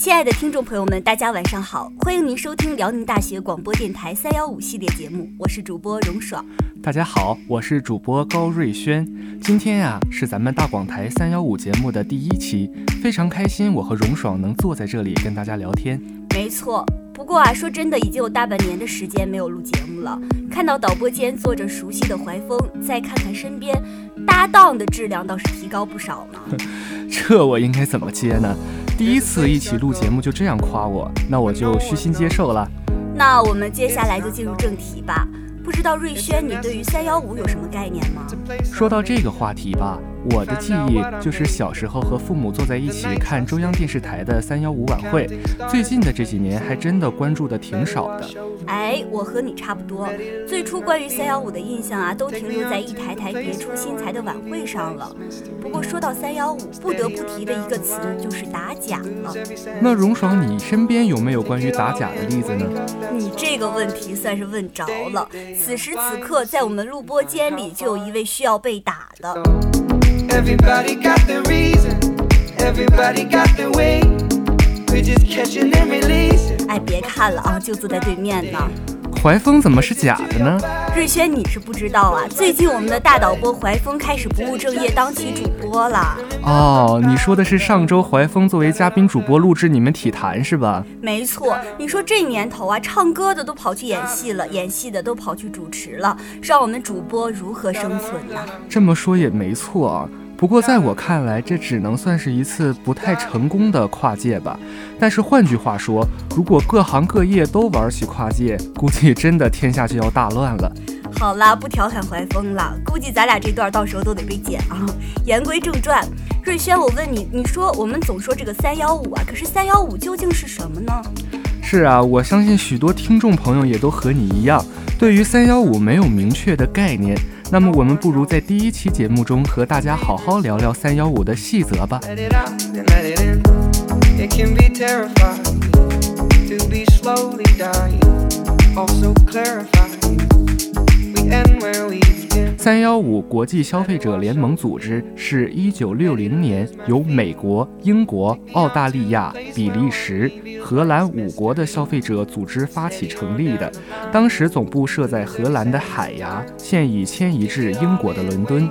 亲爱的听众朋友们，大家晚上好！欢迎您收听辽宁大学广播电台三幺五系列节目，我是主播荣爽。大家好，我是主播高瑞轩。今天呀，是咱们大广台三幺五节目的第一期，非常开心，我和荣爽能坐在这里跟大家聊天。没错，不过啊，说真的，已经有大半年的时间没有录节目了。看到导播间坐着熟悉的怀风，再看看身边搭档的质量，倒是提高不少呢。这我应该怎么接呢？第一次一起录节目就这样夸我，那我就虚心接受了。那我们接下来就进入正题吧。不知道瑞轩，你对于三幺五有什么概念吗？说到这个话题吧。我的记忆就是小时候和父母坐在一起看中央电视台的三幺五晚会，最近的这几年还真的关注的挺少的。哎，我和你差不多，最初关于三幺五的印象啊，都停留在一台台别出心裁的晚会上了。不过说到三幺五，不得不提的一个词就是打假了。那荣爽，你身边有没有关于打假的例子呢？你这个问题算是问着了。此时此刻，在我们录播间里就有一位需要被打的。Everybody got their reason, everybody got their way. We're just catching and releasing. 哎，别看了啊，就坐在对面呢。 怀风怎么是假的呢？瑞轩，你是不知道啊，最近我们的大导播怀风开始不务正业，当起主播了。哦，你说的是上周怀风作为嘉宾主播录制你们体坛是吧？没错，你说这年头啊，唱歌的都跑去演戏了，演戏的都跑去主持了，让我们主播如何生存呢？这么说也没错啊。不过，在我看来，这只能算是一次不太成功的跨界吧。但是换句话说，如果各行各业都玩起跨界，估计真的天下就要大乱了。好啦，不调侃怀风了，估计咱俩这段到时候都得被剪啊。言归正传，瑞轩，我问你，你说我们总说这个三幺五啊，可是三幺五究竟是什么呢？是啊，我相信许多听众朋友也都和你一样，对于三幺五没有明确的概念。那么我们不如在第一期节目中和大家好好聊聊三幺五的细则吧。三幺五国际消费者联盟组织是一九六零年由美国、英国、澳大利亚、比利时、荷兰五国的消费者组织发起成立的，当时总部设在荷兰的海牙，现已迁移至英国的伦敦。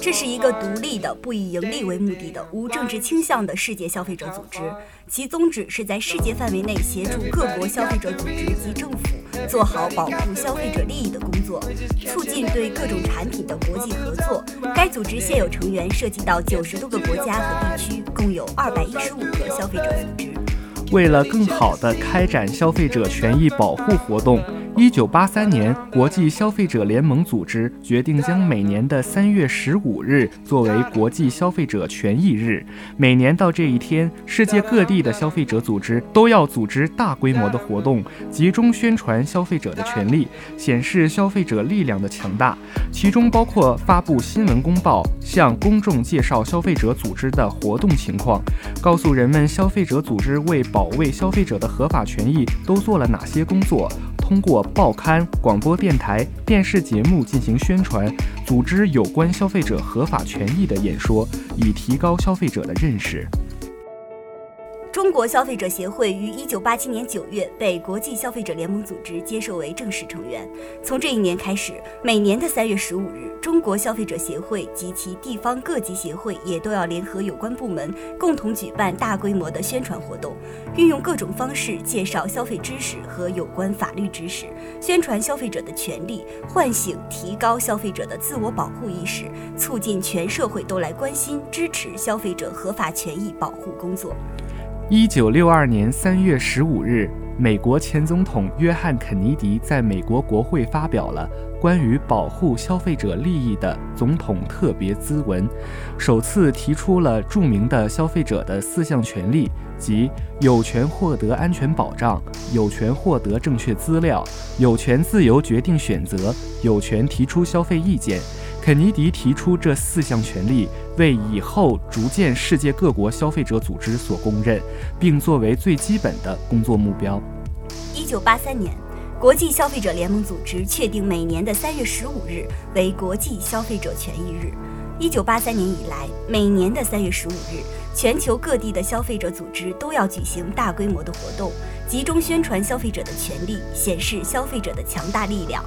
这是一个独立的、不以盈利为目的的、无政治倾向的世界消费者组织，其宗旨是在世界范围内协助各国消费者组织及政府。做好保护消费者利益的工作，促进对各种产品的国际合作。该组织现有成员涉及到九十多个国家和地区，共有二百一十五个消费者组织。为了更好地开展消费者权益保护活动。一九八三年，国际消费者联盟组织决定将每年的三月十五日作为国际消费者权益日。每年到这一天，世界各地的消费者组织都要组织大规模的活动，集中宣传消费者的权利，显示消费者力量的强大。其中包括发布新闻公报，向公众介绍消费者组织的活动情况，告诉人们消费者组织为保卫消费者的合法权益都做了哪些工作。通过报刊、广播电台、电视节目进行宣传，组织有关消费者合法权益的演说，以提高消费者的认识。中国消费者协会于一九八七年九月被国际消费者联盟组织接受为正式成员。从这一年开始，每年的三月十五日，中国消费者协会及其地方各级协会也都要联合有关部门，共同举办大规模的宣传活动，运用各种方式介绍消费知识和有关法律知识，宣传消费者的权利，唤醒、提高消费者的自我保护意识，促进全社会都来关心、支持消费者合法权益保护工作。一九六二年三月十五日，美国前总统约翰·肯尼迪在美国国会发表了关于保护消费者利益的总统特别咨文，首次提出了著名的消费者的四项权利，即有权获得安全保障、有权获得正确资料、有权自由决定选择、有权提出消费意见。肯尼迪提出这四项权利，为以后逐渐世界各国消费者组织所公认，并作为最基本的工作目标。一九八三年，国际消费者联盟组织确定每年的三月十五日为国际消费者权益日。一九八三年以来，每年的三月十五日全球各地的消费者组织都要举行大规模的活动，集中宣传消费者的权利，显示消费者的强大力量。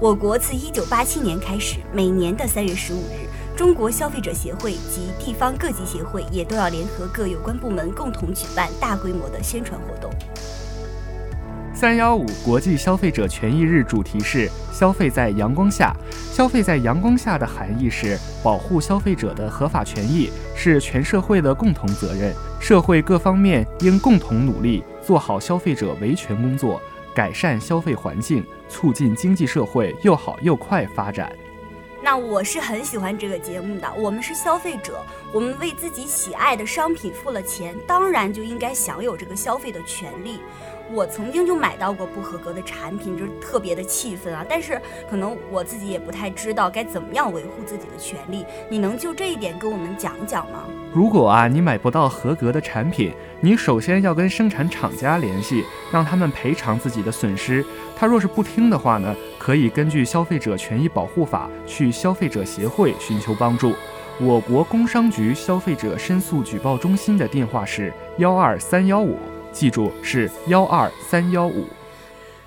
我国自1987年开始，每年的3月15日，中国消费者协会及地方各级协会也都要联合各有关部门，共同举办大规模的宣传活动。三幺五国际消费者权益日主题是“消费在阳光下”。消费在阳光下的含义是保护消费者的合法权益，是全社会的共同责任。社会各方面应共同努力，做好消费者维权工作，改善消费环境，促进经济社会又好又快发展。那我是很喜欢这个节目的。我们是消费者，我们为自己喜爱的商品付了钱，当然就应该享有这个消费的权利。我曾经就买到过不合格的产品，就是特别的气愤啊！但是可能我自己也不太知道该怎么样维护自己的权利。你能就这一点跟我们讲讲吗？如果啊你买不到合格的产品，你首先要跟生产厂家联系，让他们赔偿自己的损失。他若是不听的话呢，可以根据《消费者权益保护法》去消费者协会寻求帮助。我国工商局消费者申诉举报中心的电话是幺二三幺五。记住是幺二三幺五。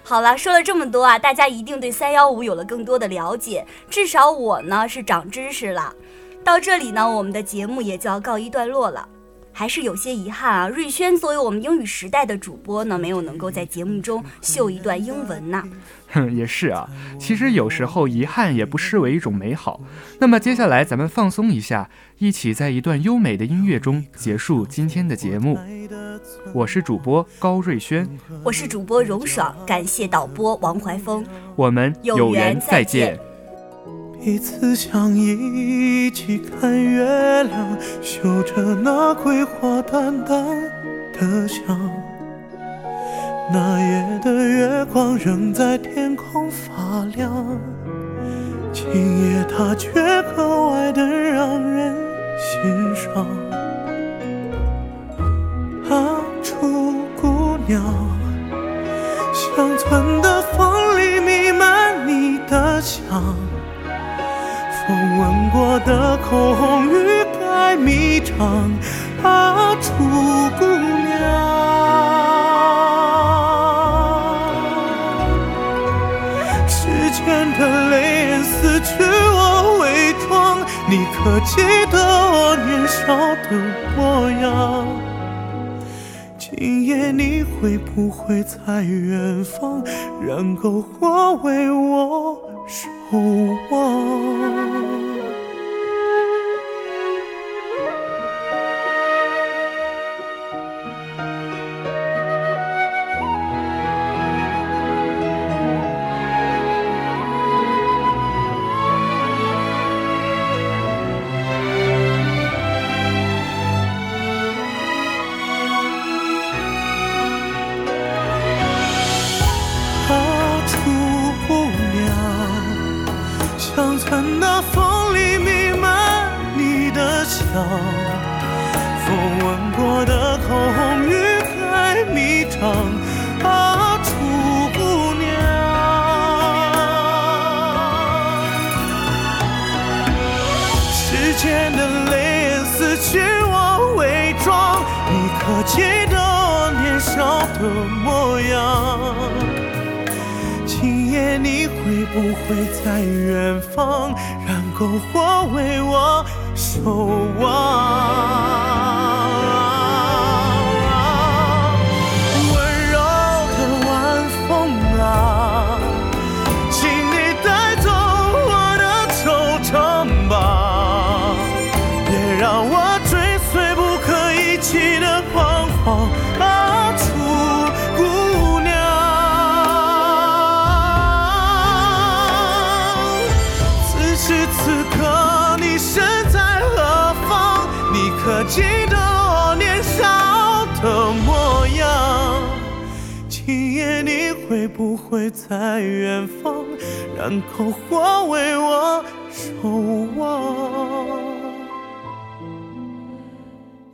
好了，说了这么多啊，大家一定对三幺五有了更多的了解，至少我呢是长知识了。到这里呢，我们的节目也就要告一段落了。还是有些遗憾啊，瑞轩作为我们英语时代的主播呢，没有能够在节目中秀一段英文呢。哼，也是啊，其实有时候遗憾也不失为一种美好。那么接下来咱们放松一下，一起在一段优美的音乐中结束今天的节目。我是主播高瑞轩，我是主播荣爽，感谢导播王怀峰，我们有缘再见。彼此相依，一起看月亮，嗅着那桂花淡淡的香。那夜的月光仍在天空发亮，今夜它却格外的让人心伤。啊，楚姑娘，乡村的风里弥漫你的香。风吻过的口红欲盖弥彰，啊，楚姑娘。时间的泪眼撕去我伪装，你可记得我年少的模样？今夜你会不会在远方，燃篝火为我守望？不会在远方，燃篝火为我守望？会不会在远方，燃篝火为我守望？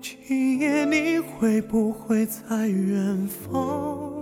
今夜你会不会在远方，